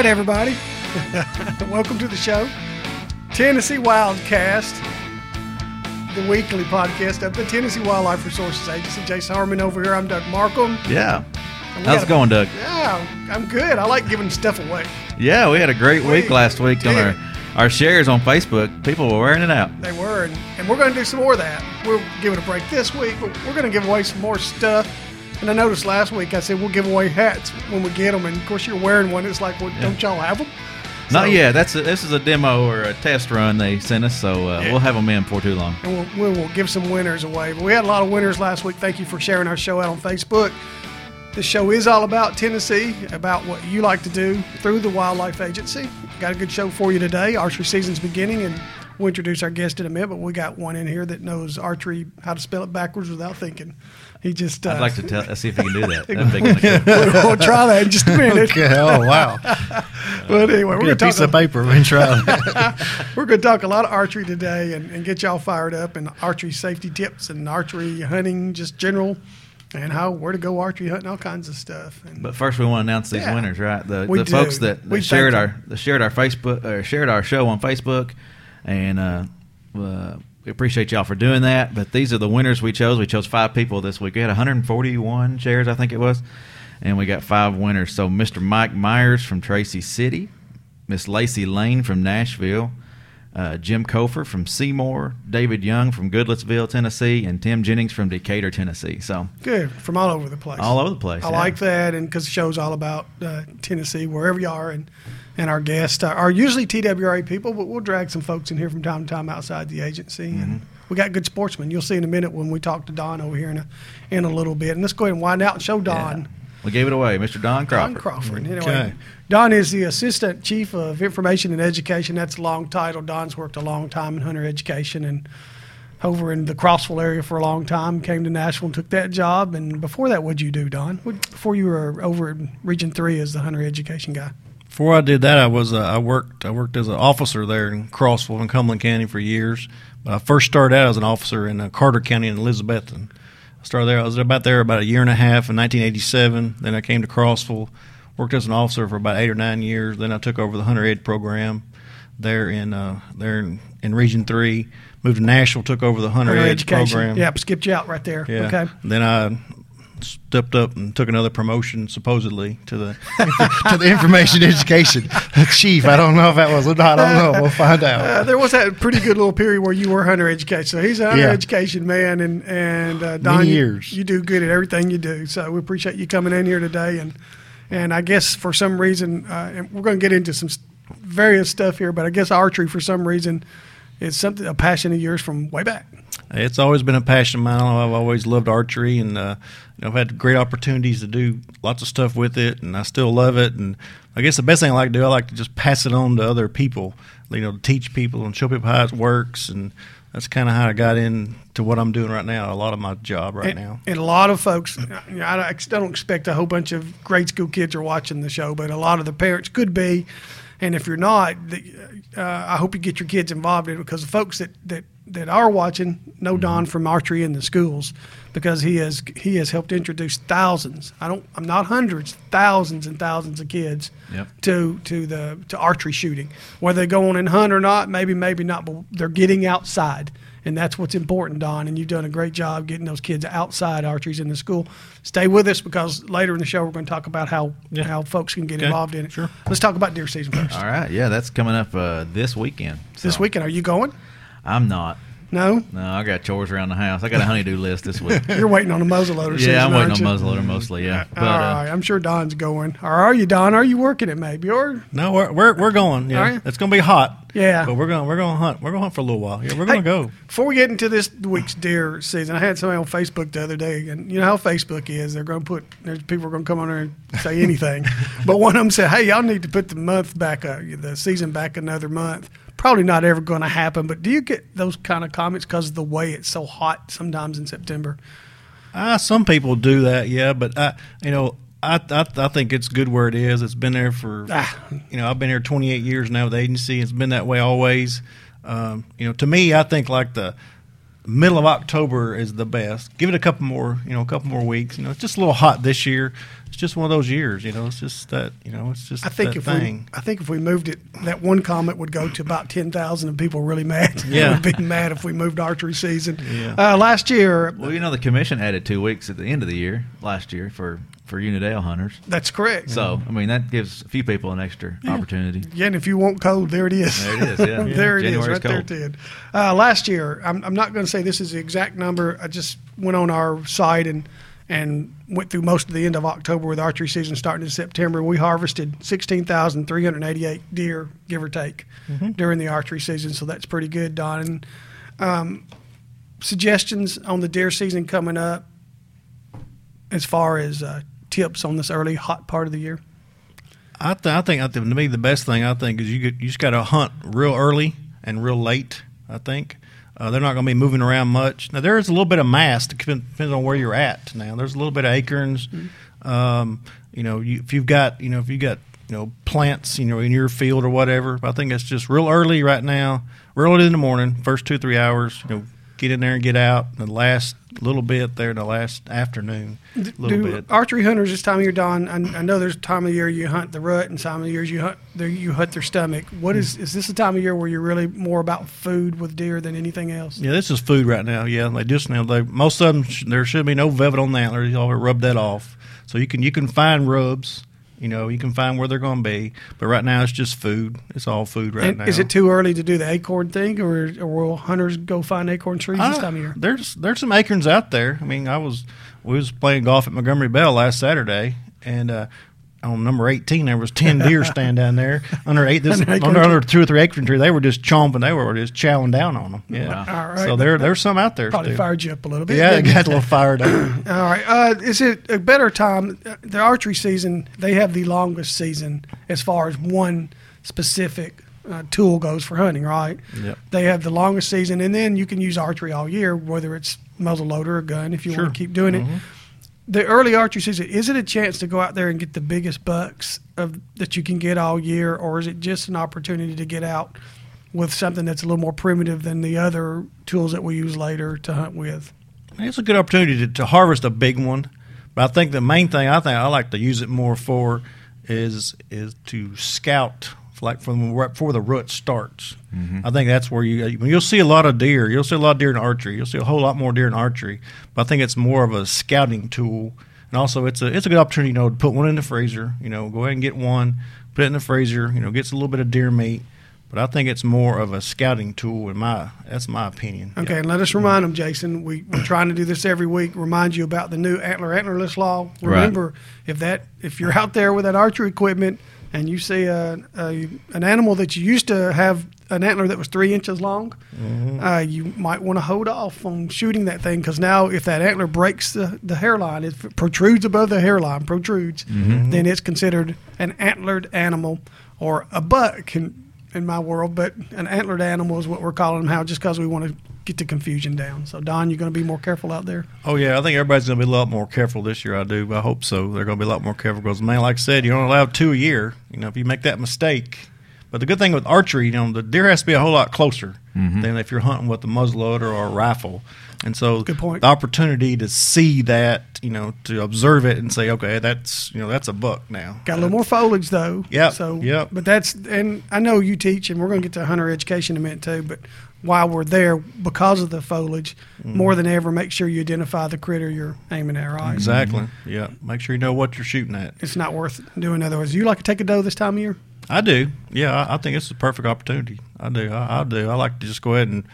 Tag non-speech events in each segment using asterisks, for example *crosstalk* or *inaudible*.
right, everybody. *laughs* Welcome to the show. Tennessee Wildcast, the weekly podcast of the Tennessee Wildlife Resources Agency. Jason Harmon over here. I'm Doug Markham. Yeah. we it going, Doug? Yeah, I'm good. I like giving stuff away. Yeah, we had a great week last week on our, our shares on Facebook. People were wearing it out. They were, and, and we're going to do some more of that. We'll give it a break this week, but we're going to give away some more stuff. And I noticed last week I said we'll give away hats when we get them, and of course you're wearing one. It's like, well, don't y'all have them? Not So- yet. That's a, this is a demo or a test run they sent us, so uh, Yeah. we'll have them in for too long. and we'll, we will give some winners away. But we had a lot of winners last week. Thank you for sharing our show out on Facebook. This show is all about Tennessee, about what you like to do through the Wildlife Agency. Got a good show for you today. Archery season's beginning, and we'll introduce our guest in a minute. But we got one in here that knows archery, how to spell it backwards without thinking. He just. Uh, I'd like to tell, uh, see if he can do that. *laughs* That'd be kinda cool. we'll try that in just a minute. Okay. Oh wow! *laughs* But anyway, we're Get a going to piece talk. of paper and try. *laughs* We're going to talk a lot of archery today and, and get y'all fired up and archery safety tips and archery hunting, just general, and how where to go archery hunting, all kinds of stuff. And But first, we want to announce these Yeah. winners, right? The, We the do. folks that, We that shared our that shared our Facebook or shared our show on Facebook, and uh, uh, we appreciate y'all for doing that. But these are the winners we chose. We chose five people this week. We had 141 shares, I think it was, and we got five winners. So Mr. Mike Myers from Tracy City, Miss Lacey Lane from Nashville. Uh, Jim Kofer from Seymour, David Young from Goodlettsville, Tennessee, and Tim Jennings from Decatur, Tennessee. So good from all over the place. all over the place. I yeah. like that, and because the show's all about uh, Tennessee, wherever you are, and and our guests are, are usually TWRA people, but we'll drag some folks in here from time to time outside the agency, Mm-hmm. and we got good sportsmen. You'll see in a minute when we talk to Don over here in a in a little bit, and let's go ahead and wind out and show Don. Yeah. We gave it away, Mr. Don Crawford. Don Crawford. Anyway, Okay. Don is the Assistant Chief of Information and Education. That's a long title. Don's worked a long time in hunter education and over in the Crossville area for a long time. Came to Nashville and took that job. And before that, what'd you do, Don? What, before you were over in Region Three as the hunter education guy. Before I did that, I was uh, I worked I worked as an officer there in Crossville and Cumberland County for years. But I first started out as an officer in uh, Carter County in Elizabethton. I started there. I was about there about a year and a half in 1987. Then I came to Crossville, worked as an officer for about eight or nine years. Then I took over the hunter ed program there in uh, there in, in Region Three. Moved to Nashville, took over the hunter, Hunter ed education. program. Yep, skipped you out right there. Yeah. Okay. Then I stepped up and took another promotion, supposedly to the *laughs* to the information education chief. I don't know if that was or not. I don't know. We'll find Uh, out. there was that pretty good little period where you were hunter education. So he's a hunter Yeah. education man, and and uh, Don, Many you- years. You, do good at everything you do. So we appreciate you coming in here today, and and I guess for some reason, uh, and we're going to get into some various stuff here, but I guess archery for some reason is something a passion of yours from way back. It's always been a passion of mine. I've always loved archery, and uh, you know, I've had great opportunities to do lots of stuff with it, and I still love it. And I guess the best thing I like to do, I like to just pass it on to other people. You know, to teach people and show people how it works, and that's kind of how I got into what I'm doing right now. A lot of my job right and, now. and a lot of folks, you know, I, don't expect a whole bunch of grade school kids are watching the show, but a lot of the parents could be. And if you're not, uh, I hope you get your kids involved in it because the folks that, that, that are watching know Mm-hmm. Don from archery in the schools because he has he has helped introduce thousands. I don't I'm not hundreds, thousands and thousands of kids Yep. to to the to archery shooting. Whether they go on and hunt or not, maybe maybe not, but they're getting outside. And that's what's important, Don. And you've done a great job getting those kids outside archeries in the school. Stay with us because later in the show we're going to talk about how Yeah. how folks can get Okay. involved in it. Sure. Let's talk about deer season first. All right, yeah, that's coming up uh, this weekend. This weekend, are you going? I'm not. No, No, I got chores around the house. I got a honeydew list this week. *laughs* you're waiting on a muzzleloader. season, yeah, I'm waiting aren't on you? muzzleloader mostly. Yeah, but All uh, I'm sure Don's going. Or are you, Don? Are you working it maybe? Or No, we're we're, we're going. Are Yeah, you? it's going to be hot. Yeah. but we're going we're going to hunt. We're going to hunt for a little while. Yeah, we're going to go. Before we get into this week's deer season, I had somebody on Facebook the other day, and you know how Facebook is. They're going to put, there's people are going to come on there and say anything. *laughs* but one of them said, hey, y'all need to put the month back, uh, the season back another month. Probably not ever going to happen, but do you get those kind of comments because of the way it's so hot sometimes in September? Uh, some people do that, yeah, but I, you know, I, I I think it's good where it is. It's been there for, Ah. you know, I've been here 28 years now with the agency. It's been that way always. Um, you know, to me, I think like the middle of October is the best. Give it a couple more, you know, a couple more weeks. You know, it's just a little hot this year. It's just one of those years. You know, it's just that. You know, it's just I think that if thing. we, I think if we moved it, that one comment would go to about ten thousand, and people really mad. *laughs* Yeah. would be mad if we moved archery season. Yeah. Uh, last year, Well, you know, the commission added two weeks at the end of the year last year for for Unit L hunters. that's correct. So I mean, that gives a few people an extra opportunity. Yeah, and if you want cold, there it is. There it is, yeah. *laughs* there it is, January's right there cold. at 10. Uh, last year, I'm, I'm not going to say this is the exact number. I just went on our site and and went through most of the end of October with archery season starting in September. We harvested 16,388 deer, give or take, Mm-hmm. during the archery season. So that's pretty good, Don. And, um, suggestions on the deer season coming up as far as uh, tips on this early hot part of the year? I, th- I think I think to me the best thing I think is you get, you just got to hunt real early and real late. I think uh, they're not going to be moving around much. Now there is a little bit of mass. Depends on where you're at. Now there's a little bit of acorns. Um, you know, you, if you've got you know if you got you know plants you know in your field or whatever. I think it's just real early right now. Real early in the morning, first two three hours. You know, get in there and get out. The last little bit there, in the last afternoon, little Do bit. archery hunters this time of year, Don? I, I know there's a time of year you hunt the rut, and time of years you hunt the, you hunt their stomach. What is is this a time of year where you're really more about food with deer than anything else? Yeah, this is food right now. Yeah, they just now they most of them there should be no velvet on the antler. You already rub that off, so you can you can find rubs. You know, you can find where they're going to be, but right now it's just food. It's all food right And now. is it too early to do the acorn thing, or, or will hunters go find acorn trees this Uh, time of year? There's there's some acorns out there. I mean, I was we was playing golf at Montgomery Bell last Saturday, and uh, on number eighteen there was ten deer *laughs* stand down there under eight this Under under, two or three acorn tree. They were just chomping. They were just chowing down on them. Yeah. Wow. All right. So there there's some out there. Probably still. fired you up a little bit. Yeah, it got a little fired up. *coughs* All right. Uh, is it a better time? uh, The archery season, they have the longest season as far as one specific uh, tool goes for hunting, right? Yep. They have the longest season, and then you can use archery all year, whether it's muzzle loader or gun, if you Sure. want to keep doing it. The early archery season, is it a chance to go out there and get the biggest bucks of that you can get all year, or is it just an opportunity to get out with something that's a little more primitive than the other tools that we use later to hunt with? It's a good opportunity to, to harvest a big one, but I think the main thing I think I like to use it more for is is to scout, like from right before the rut starts. Mm-hmm. I think that's where you you'll see a lot of deer. You'll see a lot of deer in archery. You'll see a whole lot more deer in archery, but I think it's more of a scouting tool, and also it's a it's a good opportunity, you know, to put one in the freezer. You know, go ahead and get one, put it in the freezer. You know, gets a little bit of deer meat. But I think it's more of a scouting tool, in my that's my opinion. Okay, and let us remind them, Jason. We, we're *clears throat* trying to do this every week. Remind you about the new antler antlerless law. Right. Remember, if that if you're out there with that archery equipment and you see a, a an animal that you used to have an antler that was three inches long, uh, you might want to hold off on shooting that thing because now if that antler breaks the, the hairline, it protrudes above the hairline, protrudes, then it's considered an antlered animal or a buck. In, in my world, but an antlered animal is what we're calling them now, just because we want to get the confusion down. So, Don, you're going to be more careful out there. Oh yeah, I think everybody's going to be a lot more careful this year. I do. I hope so. They're going to be a lot more careful because, man, like I said, you're only allowed two a year. You know, if you make that mistake. But the good thing with archery, you know, the deer has to be a whole lot closer mm-hmm. than if you're hunting with a muzzleloader or a rifle. And so, Good point. the opportunity to see that, you know, to observe it and say, okay, that's you know, that's a buck now. Got a little more foliage though. Yeah. So, yep. But that's and I know you teach, and we're going to get to hunter education in a minute too. But while we're there, because of the foliage, Mm-hmm. more than ever, make sure you identify the critter you're aiming at. Right. Exactly. Yeah. Make sure you know what you're shooting at. It's not worth doing otherwise. You like to take a doe this time of year? I do. Yeah, I, I think it's a perfect opportunity. I do. I, I do. I like to just go ahead and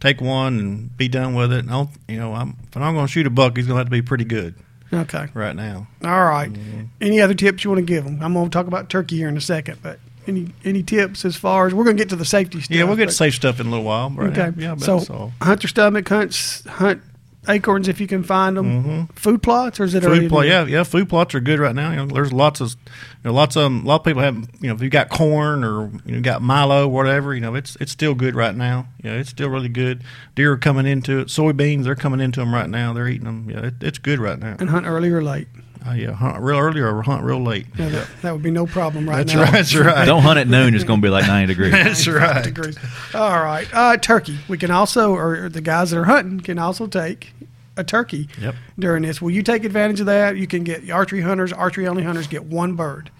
take one and be done with it. And I'll, you know, I'm, if I'm going to shoot a buck, he's going to have to be pretty good Okay. right now. All right. Mm-hmm. Any other tips you want to give them? I'm going to talk about turkey here in a second, but any any tips as far as we're going to get to the safety stuff? Yeah, we'll get but- to safe stuff in a little while. Right Okay. Yeah, but so that's hunt your stomach, hunts, hunt acorns if you can find them. Food plots, or is it? Mm-hmm. Food plot, yeah, yeah. Food plots are good right now. You know, there's lots of, you know, lots of a lot of people have. You know, if you got corn or you know got Milo, whatever, you know, it's it's still good right now. Yeah, it's still really good. Deer are coming into it. Soybeans, they're coming into them right now. They're eating them. Yeah, it, it's good right now. And hunt early or late. Uh, yeah, hunt real early or hunt real late. Yeah, that, that would be no problem right That's now. right. That's right. Don't hunt at noon; it's going to be like ninety degrees. *laughs* That's right. Degrees. All right. Uh, turkey. We can also, or the guys that are hunting can also take a turkey Yep. during this. Will you take advantage of that? You can get archery hunters, archery only hunters get one bird.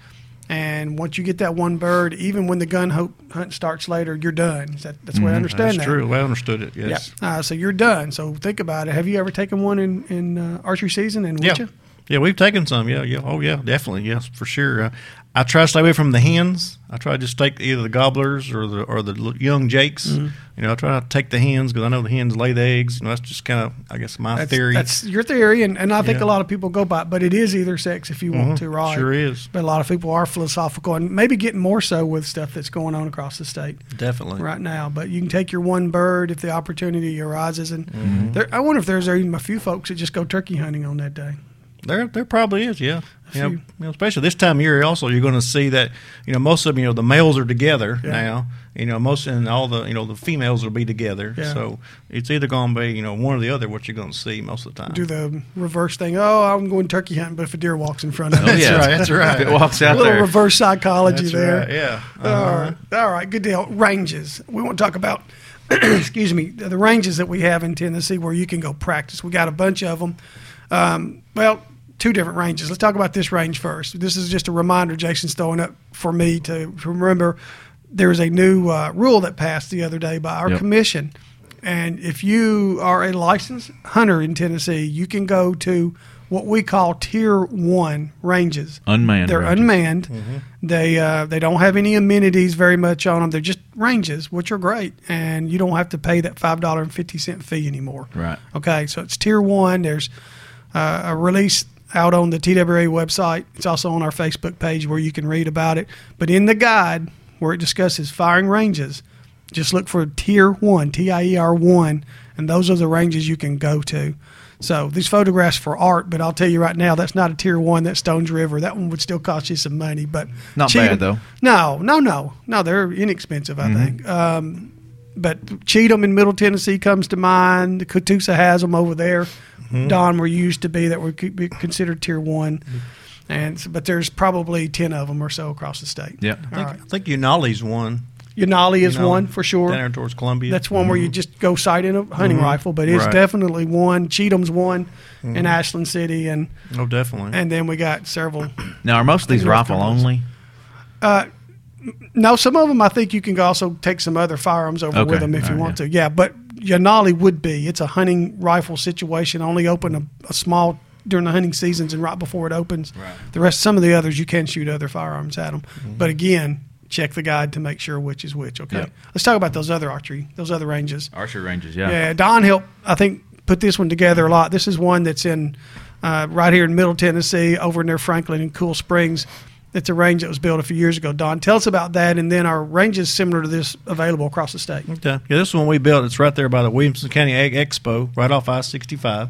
And once you get that one bird, even when the gun ho- hunt starts later, you're done. Is that, that's the way I understand Mm-hmm. That's that. true. Well, I understood it. Yeah. Yes. Uh, so you're done. So think about it. Have you ever taken one in, in uh, archery season? And Yeah. would you? Yeah, we've taken some. Yeah, yeah. Oh, yeah, definitely. Yes, for sure. Uh, I try to stay away from the hens. I try to just take either the gobblers or the or the young jakes. Mm-hmm. You know, I try not to take the hens because I know the hens lay the eggs. You know, that's just kind of, I guess, my That's, theory. that's your theory, and, and I think Yeah. a lot of people go by it, but it is either sex if you want Mhm. to, right? Sure is. But a lot of people are philosophical and maybe getting more so with stuff that's going on across the state Definitely. right now. But you can take your one bird if the opportunity arises. And Mm-hmm. there, I wonder if there's even a few folks that just go turkey hunting on that day. There, there probably is, yeah. You know, you know, especially this time of year. Also, you're going to see that you know most of them, you know the males are together Yeah. now. You know most and all the you know the females will be together. Yeah. So it's either going to be you know one or the other. What you're going to see most of the time. Do the reverse thing. Oh, I'm going turkey hunting, but if a deer walks in front of *laughs* me, Oh, yeah. right, that's right. If it walks out a little there, reverse psychology That's there. right, Yeah. Uh-huh. right. All right. Good deal. Ranges. We want to talk about, *clears throat* excuse me, the the ranges that we have in Tennessee where you can go practice. We got a bunch of them. Um, well, two different ranges. Let's talk about this range first. This is just a reminder Jason's throwing up for me to, to remember there is a new uh, rule that passed the other day by our Yep. commission. And if you are a licensed hunter in Tennessee, you can go to what we call tier one ranges. Unmanned They're ranges. unmanned. They uh, they don't have any amenities very much on them. They're just ranges, which are great, and you don't have to pay that five dollar and fifty cent fee anymore. Right. Okay, so it's tier one. There's uh, a release out on the TWA website. It's also on our Facebook page where you can read about it. But in the guide where it discusses firing ranges, just look for tier one, T I E R one, and those are the ranges you can go to. So these photographs for art, but I'll tell you right now, that's not a tier one. That's Stones River. That one would still cost you some money, but Not Cheatham- bad, though. No, no, no, no. They're inexpensive, I think. Um, but Cheatham in Middle Tennessee comes to mind. Catoosa has them over there. Mm-hmm. Don, where you used to be, that would be considered tier one. And but there's probably ten of them or so across the state. Yep. I think, right. I think Yanahli's one. Yanahli is You know, one for sure. Down there towards Columbia. That's one where you mm-hmm. just go sight in a hunting Mhm. rifle, but it's Right. definitely one. Cheatham's one in mm-hmm. Ashland City, and Oh, definitely. and then we got several. Now, are most of these rifle Carolina's. only? Uh, No, some of them I think you can also take some other firearms over Okay. with them if All you right, want to. Yeah, but Yanahli would be. It's a hunting rifle situation. Only open a, a small during the hunting seasons and right before it opens. Right. The rest, some of the others, you can shoot other firearms at them. Mm-hmm. But again, check the guide to make sure which is which. Okay. Yep. Let's talk about those other archery, those other ranges. Archery ranges, yeah. Yeah, Don helped, I think, put this one together a lot. This is one that's in uh, right here in Middle Tennessee, over near Franklin and Cool Springs. It's a range that was built a few years ago. Don, tell us about that, and then our ranges similar to this available across the state. Okay. Yeah, this one we built. It's right there by the Williamson County Ag Expo, right off I sixty five,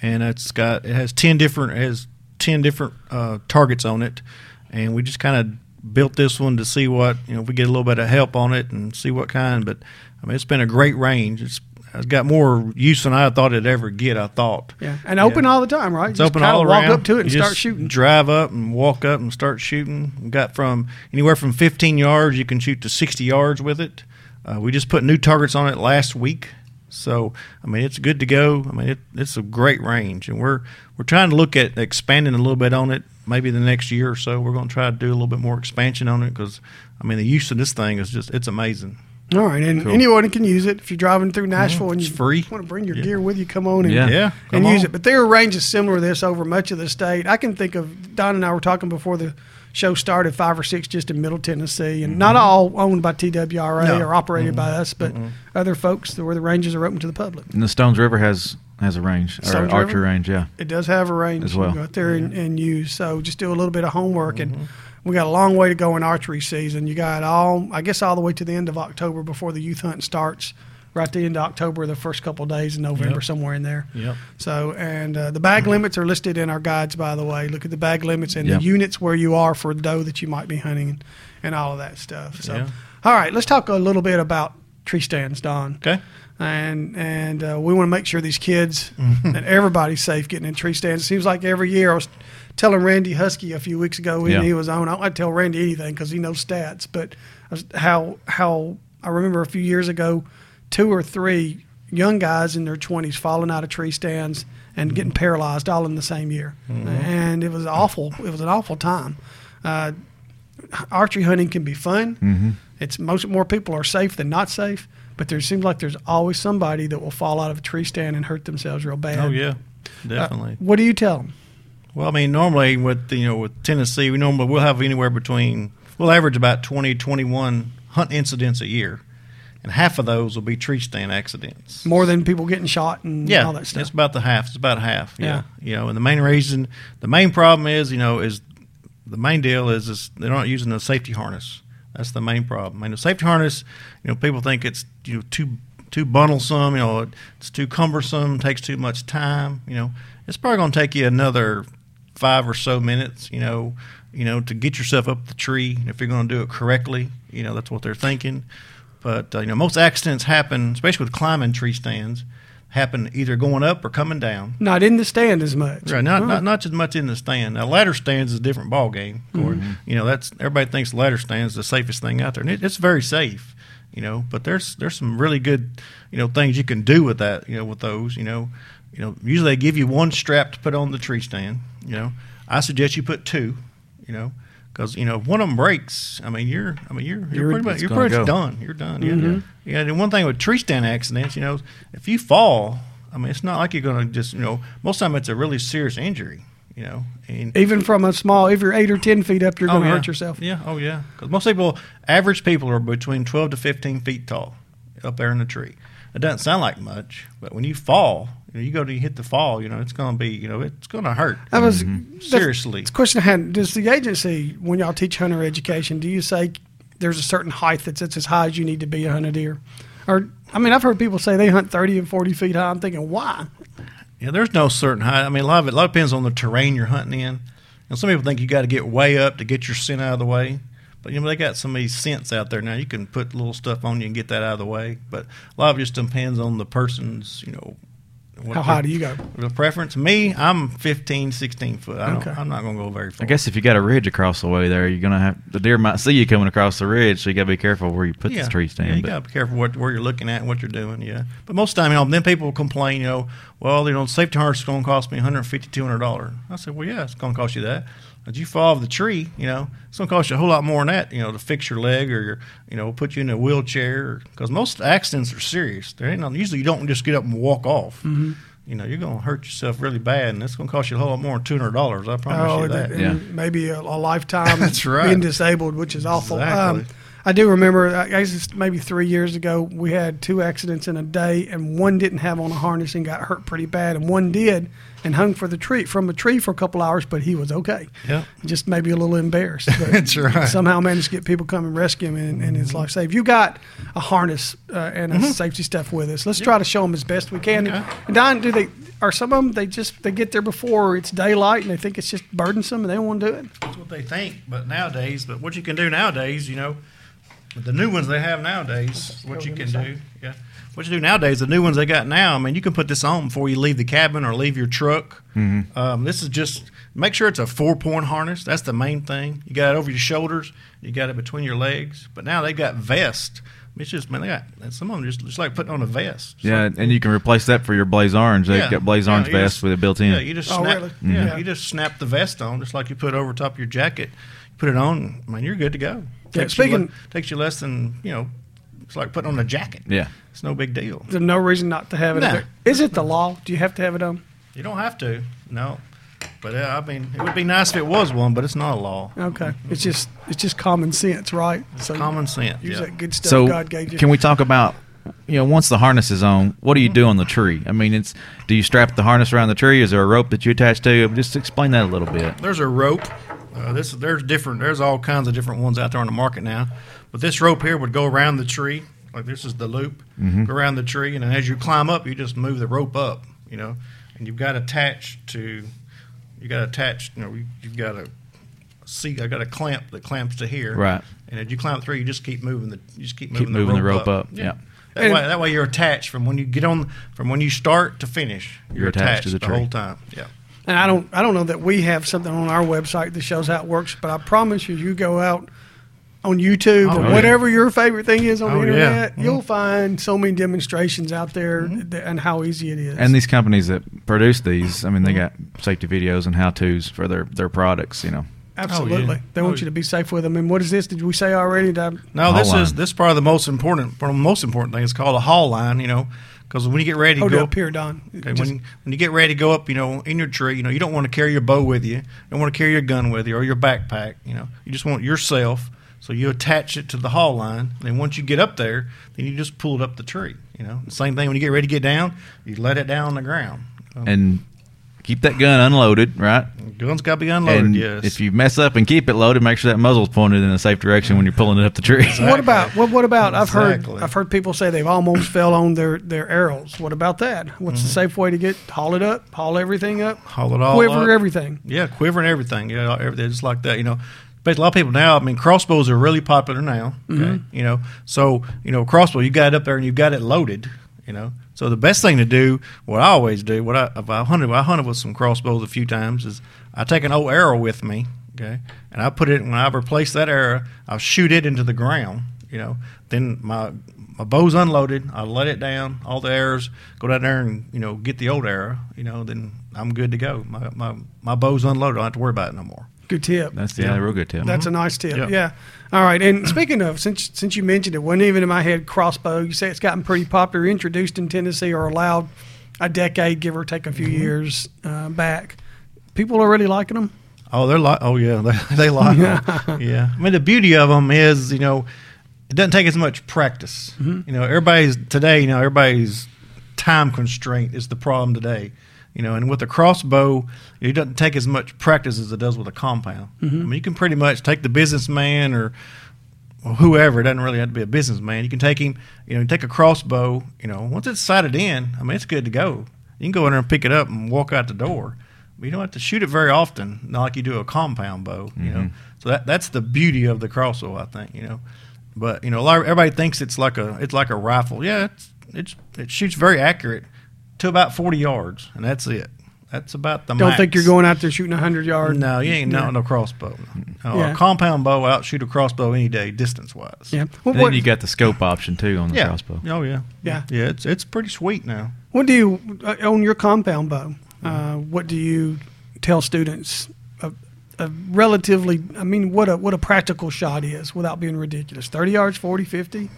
and it's got it has ten different it has ten different uh, targets on it, and we just kind of built this one to see what you know if we get a little bit of help on it and see what kind. But I mean, it's been a great range. It's got more use than I thought it'd ever get. I thought. Yeah, and open Yeah. all the time, right? It's Just open all walk around. up to it and You start shooting. Drive up and walk up and start shooting. We got from anywhere from 15 yards, you can shoot to 60 yards with it. Uh, we just put new targets on it last week, so I mean it's good to go. I mean it, it's a great range, and we're we're trying to look at expanding a little bit on it. Maybe the next year or so, we're going to try to do a little bit more expansion on it because I mean the use of this thing is just it's amazing. All right, and Cool. anyone can use it if you're driving through Nashville and it's you free. want to bring your Yeah. gear with you. Come on and Yeah. Yeah, and come use it. But there are ranges similar to this over much of the state. I can think of Don and I were talking before the show started, five or six just in Middle Tennessee, and not mm-hmm. all owned by TWRA No. or operated by mm-hmm. us, but mm-hmm. other folks where the ranges are open to the public. And the Stones River has has a range, or Stones archery range, yeah. It does have a range As you well. can go out there and, and use. So just do a little bit of homework, and we got a long way to go in archery season. You got all, I guess, all the way to the end of October before the youth hunt starts. Right at the end of October, the first couple of days in November, Yep. somewhere in there. Yep. So, and uh, the bag limits are listed in our guides, by the way. Look at the bag limits and Yep. the units where you are for doe that you might be hunting and, and all of that stuff. So, Yeah. all right, let's talk a little bit about tree stands, Don. Okay. and and uh, we want to make sure these kids *laughs* and everybody's safe getting in tree stands. It seems like every year I was telling Randy Husky a few weeks ago when Yeah. he was on. I to tell Randy anything because he knows stats, but how how I remember a few years ago, two or three young guys in their twenties falling out of tree stands and getting paralyzed all in the same year, and it was awful. It was an awful time. Uh, archery hunting can be fun. Mm-hmm. It's most more people are safe than not safe, but there seems like there's always somebody that will fall out of a tree stand and hurt themselves real bad. Oh yeah, Uh, definitely. what do you tell them? Well, I mean, normally with you know with Tennessee, we normally we'll have anywhere between we'll average about 20, 21 hunt incidents a year, and half of those will be tree stand accidents. More than people getting shot and Yeah, all that stuff. it's about the half. It's about half. Yeah. Yeah. you know, and the main reason, the main problem is, you know, is the main deal is is they're not using a safety harness. That's the main problem. And the safety harness, you know, people think it's you know too too bundlesome. You know, it's too cumbersome. Takes too much time. You know, it's probably going to take you another five or so minutes. You know, you know, to get yourself up the tree if you're going to do it correctly. You know, that's what they're thinking. But uh, you know, most accidents happen, especially with climbing tree stands, happen either going up or coming down. Not in the stand as much. Right, not, Huh. not not as much in the stand. Now, ladder stands is a different ball game. Course. You know, that's everybody thinks ladder stands is the safest thing out there, and it, it's very safe. You know, but there's there's some really good, you know, things you can do with that. You know, with those. You know, you know, usually they give you one strap to put on the tree stand. You know, I suggest you put two. You know. Because you know, if one of them breaks, I mean, you're, I mean, you're, you're, You're- pretty much, you're pretty much done. You're done. Yeah, mm-hmm. yeah. And one thing with tree stand accidents, you know, if you fall, I mean, it's not like you're going to just, you know, most time it's a really serious injury, you know. And Even from a small, if you're eight or ten feet up, you're oh, going to yeah. hurt yourself. Yeah, oh yeah. Because most people, average people, are between 12 to 15 feet tall, up there in the tree. It doesn't sound like much, but when you fall, you, know, you go to hit the fall, you know, it's going to be, you know, it's going to hurt. That was Mm-hmm. Seriously. That's a question I had. Does the agency, when y'all teach hunter education, do you say there's a certain height that's it's as high as you need to be a hunter deer? Or I mean, I've heard people say they hunt 30 and 40 feet high. I'm thinking, why? Yeah, there's no certain height. I mean, a lot of it, a lot depends on the terrain you're hunting in. And some people think you got to get way up to get your scent out of the way. But you know they got some of these scents out there now. You can put little stuff on you and get that out of the way. But a lot of it just depends on the person's, you know, what How high do you go? The preference. Me, I'm 15, 16 foot. I don't, Okay. I'm not going to go very far. I guess if you got a ridge across the way there, you're gonna have the deer might see you coming across the ridge, so you got to be careful where you put yeah. this tree stand. Yeah, you got to be careful what, where you're looking at and what you're doing. Yeah, but most of the time, you know, then people complain. You know, well, you know, safety harness is going to cost me 150 200 dollars. I said, well, yeah, it's going to cost you that. But you fall off the tree, you know, it's going to cost you a whole lot more than that. You know, to fix your leg or your, you know, put you in a wheelchair because most accidents are serious. There ain't no, usually you don't just get up and walk off. Mm-hmm. You know, you're going to hurt yourself really bad, and it's going to cost you a whole lot more than two hundred dollars. I promise Oh, you that. and Yeah. maybe a, a lifetime *laughs* That's right. being disabled, which is awful. Exactly. Um, I do remember, I guess it's maybe three years ago, we had two accidents in a day, and one didn't have on a harness and got hurt pretty bad, and one did and hung for the tree from a tree for a couple hours, but he was okay. Yeah. Just maybe a little embarrassed. But *laughs* That's right. Somehow managed to get people come and rescue him, and, and his life saved. You got a harness uh, and a safety stuff with us. Let's try to show them as best we can. Mm-hmm. Okay. And Don, do they? Are some of them they just they get there before it's daylight and they think it's just burdensome and they don't want to do it? That's what they think. But nowadays, but what you can do nowadays, you know, with the new ones they have nowadays, what you can do, yeah, what you do nowadays, the new ones they got now. I mean, you can put this on before you leave the cabin or leave your truck. Um, this is just make sure it's a four point harness. That's the main thing. You got it over your shoulders. You got it between your legs. But now they've got vest. It's just man, they got some of them just just like putting on a vest. It's yeah, like- and you can replace that for your Blaze Orange. They've Yeah. got Blaze Orange you vest just- with it built in. Yeah, you just Oh, snap. really? Yeah, Yeah. you just snap the vest on, just like you put over top of your jacket. Put it on, man, you're good to go. Yeah, Takes you speaking- le- takes you less than you know. It's like putting on a jacket. yeah. It's no big deal. There's no reason not to have it. No. there. Is it the law? Do you have to have it on? You don't have to, no. But uh, I mean, it would be nice if it was one, but it's not a law. Okay, it's just it's just common sense, right? So Common sense. use Yeah. that good stuff So God gave you. can we talk about you know once the harness is on, what do you do on the tree? I mean, it's do you strap the harness around the tree? Is there a rope that you attach to? Just explain that a little bit. There's a rope. Uh, this there's different. There's all kinds of different ones out there on the market now. But this rope here would go around the tree. Like this is the loop. Go around the tree, and then as you climb up, you just move the rope up. You know, and you've got attached to. You got attached. You know, you, you've got a seat. I got a clamp that clamps to here. Right. And as you climb through, you just keep moving the. You just keep moving, Keep moving, moving the rope up. up, yeah. That And- way, that way you're attached from when you get on from when you start to finish. You're, attached to the tree. whole time. Yeah. And I don't I don't know that we have something on our website that shows how it works, but I promise you, you go out on YouTube Oh, or yeah. whatever your favorite thing is on Oh, the yeah. internet, Mhm. you'll find so many demonstrations out there th- and how easy it is. And these companies that produce these, I mean, they got safety videos and how tos for their, their products, you know. Absolutely, they want Oh, you to be safe with them. And what is this? Did we say already? Did I- No, this line. is this is probably the most important. One the most important thing. It's called a haul line. You know, because when you get ready to hold go up here, Don. Okay, Just- when when you get ready to go up, you know, in your tree, you know, you don't want to carry your bow with you. You don't want to carry your gun with you or your backpack. You know, you just want yourself. So you attach it to the haul line. And once you get up there, then you just pull it up the tree. You know, the same thing when you get ready to get down, you let it down on the ground. Um, And keep that gun unloaded, right? gun's got to be unloaded. and yes. if you mess up and keep it loaded, make sure that muzzle's pointed in a safe direction when you're pulling it up the tree. What about what? What about? I've heard I've heard people say they've almost fell on their their arrows. What about that? What's Mm-hmm. the safe way to get haul it up, haul everything up, haul it all quiver up. everything? Yeah, quiver and everything. Yeah, everything just like that. You know, but a lot of people now. I mean, crossbows are really popular now. Okay, Mm-hmm. you know, so you know, crossbow, you got it up there and you got it loaded. You know, so the best thing to do, what I always do, what I if I hunted, I hunted with some crossbows a few times, is I take an old arrow with me. Okay, and I put it when I replace that arrow, I'll shoot it into the ground. You know, then my my bow's unloaded. I let it down. All the arrows go down there and you know get the old arrow. You know, then I'm good to go. My my my bow's unloaded. I don't have to worry about it no more. Good tip. That's yeah, Yeah. a real good tip. That's a mm-hmm. nice tip. Yeah. Yeah. All right. And speaking of, since since you mentioned it, wasn't even in my head crossbow. You say it's gotten pretty popular, introduced in Tennessee or allowed a decade, give or take a few mm-hmm. years uh, back. People are really liking them. Oh, they're like, oh yeah, *laughs* they, they like them. *laughs* yeah. I mean, the beauty of them is, you know, it doesn't take as much practice. Mm-hmm. You know, everybody's today, you know, everybody's time constraint is the problem today. You know, and with a crossbow, it doesn't take as much practice as it does with a compound. Mm-hmm. I mean, you can pretty much take the businessman or or whoever. It doesn't really have to be a businessman. You can take him. You know, you take a crossbow. You know, once it's sighted in, I mean, it's good to go. You can go in there and pick it up and walk out the door. But you don't have to shoot it very often, not like you do a compound bow. You know, mm-hmm. so that that's the beauty of the crossbow, I think. You know, but you know, a lot of, everybody thinks it's like a it's like a rifle. Yeah, it's, it's it shoots very accurate to about forty yards, and that's it. That's about the. Don't max. think you're going out there shooting a hundred yards. No, you ain't Yeah. no no crossbow. No, Yeah. A compound bow outshoot a crossbow any day, distance wise. Yeah. Well, And what, then you got the scope option too on the yeah. crossbow. Oh yeah. Yeah. Yeah. It's it's pretty sweet now. what do you uh, on your compound bow? Uh, what do you tell students? A, a relatively, I mean, what a what a practical shot is without being ridiculous. Thirty yards, 40, 50?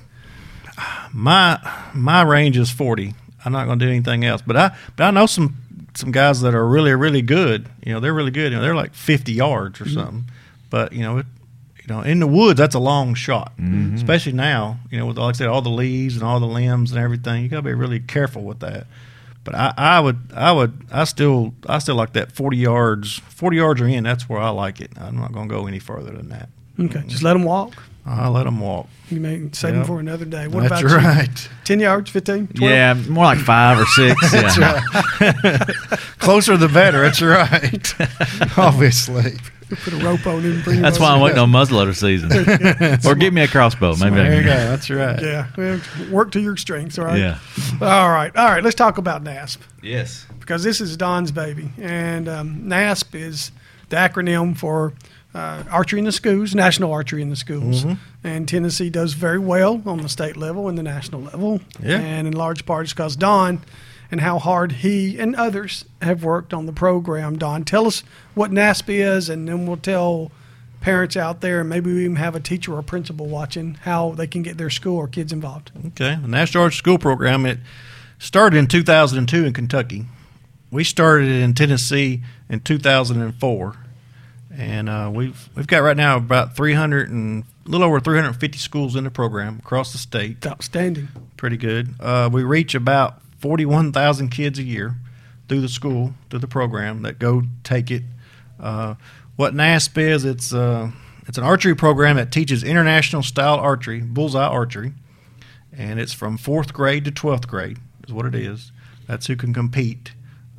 My my range is forty. I'm not going to do anything else. But I but I know some some guys that are really really good. You know, they're really good. You know, they're like fifty yards or mm-hmm. something. But you know, it, you know, in the woods, that's a long shot. Mm-hmm. Especially now, you know, with like I said, all the leaves and all the limbs and everything. You got to be really careful with that. But I, I would, I would, I still, I still like that forty yards. Forty yards or in, that's where I like it. I'm not going to go any further than that. Okay, just mm-hmm. let them walk. I'll let them walk. You may save them for another day. What that's about you? right. 10 yards, 15, 12? Yeah, more like five or six. *laughs* That's yeah. right. *laughs* Closer the better. That's right. *laughs* Obviously. Put a rope on him bring That's why I'm waiting on muzzleloader season. or give me a crossbow. Maybe I There you go. That's right. Yeah, well, work to your strengths, all right? Yeah. All right, all right. Let's talk about NASP Yes. because this is Don's baby, and um, NASP is the acronym for uh, Archery in the Schools, National Archery in the Schools, Mm-hmm. and Tennessee does very well on the state level and the national level, Yeah. and in large part it's because Don and how hard he and others have worked on the program. Don, tell us what NASP is, and then we'll tell parents out there, and maybe we even have a teacher or principal watching how they can get their school or kids involved. Okay. The National Arts School Program, it started in 2002 in Kentucky. We started it in Tennessee in 2004. And uh, we've we've got right now about 300 and a little over 350 schools in the program across the state. It's outstanding. pretty good. Uh, we reach about 41,000 kids a year through the school, through the program that go take it. Uh, what NASP is, it's uh, it's an archery program that teaches international style archery, bullseye archery, and it's from fourth grade to 12th grade is what it is. That's who can compete.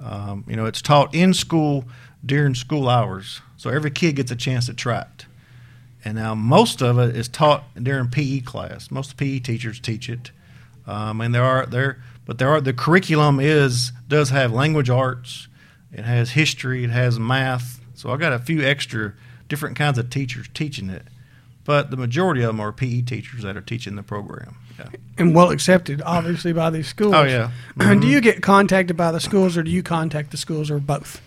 Um, you know, it's taught in school during school hours, so every kid gets a chance to try it. And now most of it is taught during PE class. Most PE teachers teach it. Um, and there are there, but there are the curriculum is does have language arts, it has history, it has math. So I got a few extra different kinds of teachers teaching it, but the majority of them are PE teachers that are teaching the program. Yeah. And well accepted, obviously, by these schools. Oh, yeah. *clears throat* do you get contacted by the schools, or do you contact the schools, or both?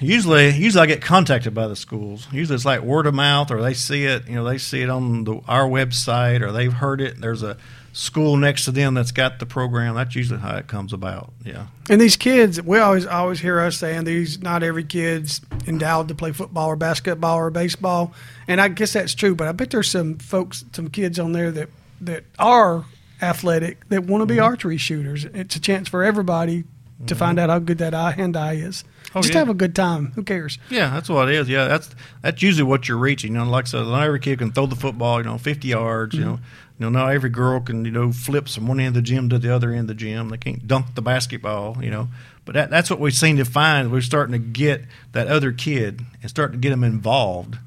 Usually, usually I get contacted by the schools. Usually it's like word of mouth, or they see it. You know, they see it on the, our website, or they've heard it. There's a school next to them that's got the program. That's usually how it comes about. Yeah. And these kids, we always always hear us saying these. Not every kid's endowed to play football or basketball or baseball, and I guess that's true. But I bet there's some folks, some kids on there that that are athletic that want to be Mm-hmm. archery shooters. It's a chance for everybody to find out how good that eye hand eye is. Oh, Just yeah. have a good time. Who cares? Yeah, that's what it is. Yeah, that's that's usually what you're reaching. You know, like I said, not every kid can throw the football. You know, 50 yards. You know, mm-hmm. you know, not every girl can you know flip from one end of the gym to the other end of the gym. They can't dunk the basketball. You know, but that, that's what we seem to find. We're starting to get that other kid and starting to get them involved.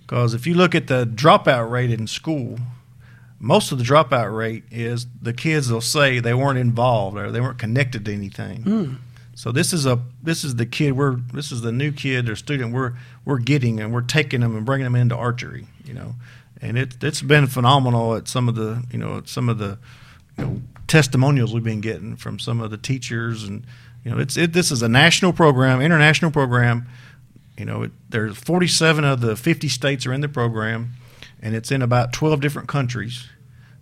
Because if you look at the dropout rate in school, most of the dropout rate is the kids will say they weren't involved or they weren't connected to anything. Mm. So this is a this is the kid we're this is the new kid or student we're we're getting and we're taking them and bringing them into archery, you know, and it it's been phenomenal at some of the you know some of the you know, testimonials we've been getting from some of the teachers and you know it's it this is a national program, international program. You know, it, there's 47 of the 50 states are in the program, and it's in about 12 different countries.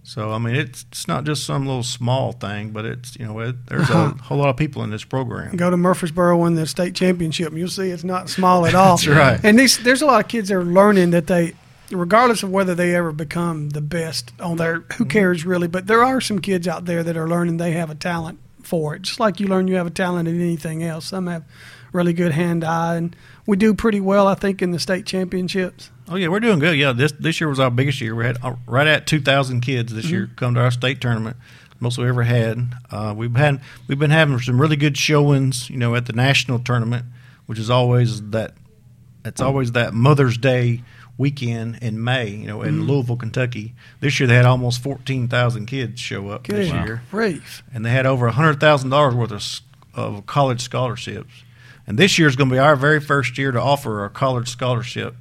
So I mean, it's it's not just some little small thing, but it's you know it, there's Uh-huh. a whole lot of people in this program. Go to Murfreesboro win the state championship, and you'll see it's not small at *laughs* all. That's right. And these, there's a lot of kids that are learning that they, regardless of whether they ever become the best on their, who Mm-hmm. cares really? But there are some kids out there that are learning they have a talent for it, just like you learn you have a talent in anything else. Some have really good hand eye, and we do pretty well, I think, in the state championships. Oh yeah, we're doing good. Yeah, this this year was our biggest year. We had uh, right at 2,000 kids this year come to our state tournament, most we ever had. Uh, we've had we've been having some really good showings, you know, at the national tournament, which is always that it's always that Mother's Day weekend in May, you know, in Louisville, Kentucky. This year they had almost 14,000 kids show up Good this year. grief. and they had over hundred thousand dollars worth of, of college scholarships. And this year is going to be our very first year to offer a college scholarship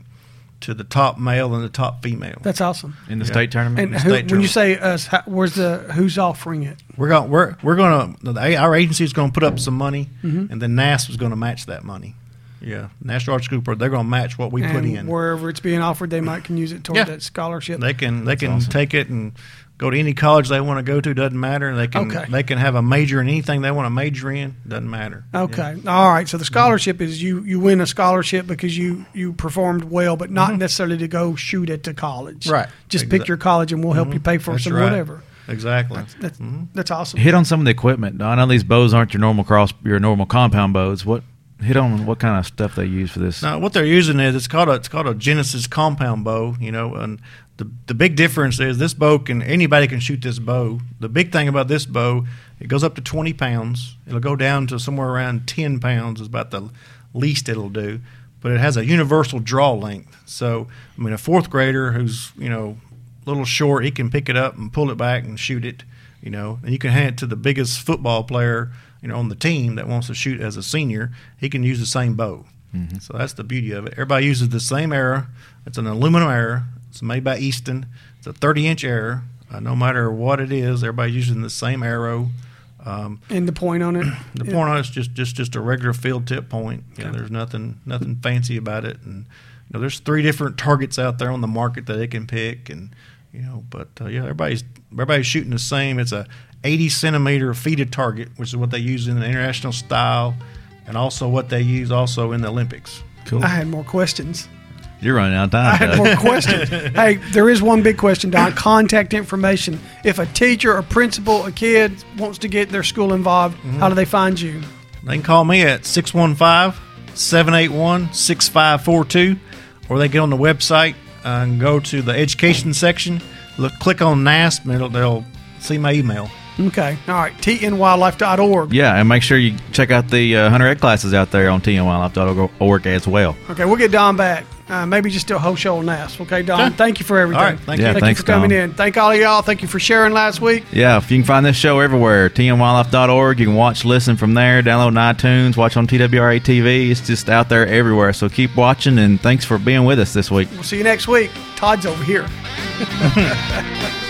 to the top male and the top female. That's awesome. in the Yeah. state tournament. And who, state when you say us, how, where's the who's offering it? We're going we're we're going to our agency is going to put up some money, Mm-hmm. and then NASP is going to match that money. Yeah, National Arts School Pro, they're going to match what we put in. wherever it's being offered, they might can use it toward Yeah. that scholarship. They can they can awesome. take it and go to any college they want to go to. Doesn't matter. They can Okay. they can have a major in anything they want to major in. Doesn't matter. Okay. All right. So the scholarship is you you win a scholarship because you you performed well, but not necessarily to go shoot at the college. Mm-hmm. Right. Just pick your college, and we'll help you pay for That's some right. whatever. Exactly. That's Mm-hmm. that's awesome. hit on some of the equipment. I know these bows aren't your normal cross, your normal compound bows. What hit on what kind of stuff they use for this? Now, what they're using is it's called a it's called a Genesis compound bow. You know, and the the big difference is this bow can anybody can shoot this bow. The big thing about this bow, it goes up to twenty pounds. It'll go down to somewhere around ten pounds is about the least it'll do. But it has a universal draw length. So I mean, a fourth grader who's you know a little short, he can pick it up and pull it back and shoot it. You know, and you can hand it to the biggest football player you know on the team that wants to shoot as a senior. He can use the same bow. So that's the beauty of it. Everybody uses the same arrow. It's an aluminum arrow. It's made by Easton. It's a 30 inch arrow. Uh, no matter what it is, everybody's using the same arrow. Um, And the point on it. *clears throat* the point on it's just just just a regular field tip point. You know, there's nothing nothing fancy about it. And you know, there's three different targets out there on the market that they can pick. And you know, but uh, yeah, everybody's everybody's shooting the same. It's a 80 centimeter FITA target, which is what they use in the international style, and also what they use also in the Olympics. Cool. I had more questions. You're running out of I time. had more questions. *laughs* hey, there is one big question, Don. Contact information. If a teacher, a principal, a kid wants to get their school involved, Mm-hmm. how do they find you? They can call me at 615 781 6542, or they get on the website and go to the education section, look, click on NASP, and they'll see my email. Okay. All right. tnwildlife.org. Yeah, and make sure you check out the uh, Hunter Ed classes out there on tnwildlife.org as well. Okay, we'll get Don back. Uh, maybe just do a whole show on NAS. Okay, Don. Thank you for everything. All right, thank Yeah, you. Thank thanks, you for coming Don. in. Thank all of y'all. Thank you for sharing last week. Yeah, if you can find this show everywhere, tnwildlife.org. You can watch, listen from there, download on iTunes, watch on TWRA TV. It's just out there everywhere. So keep watching, and thanks for being with us this week. We'll see you next week. Todd's over here. *laughs*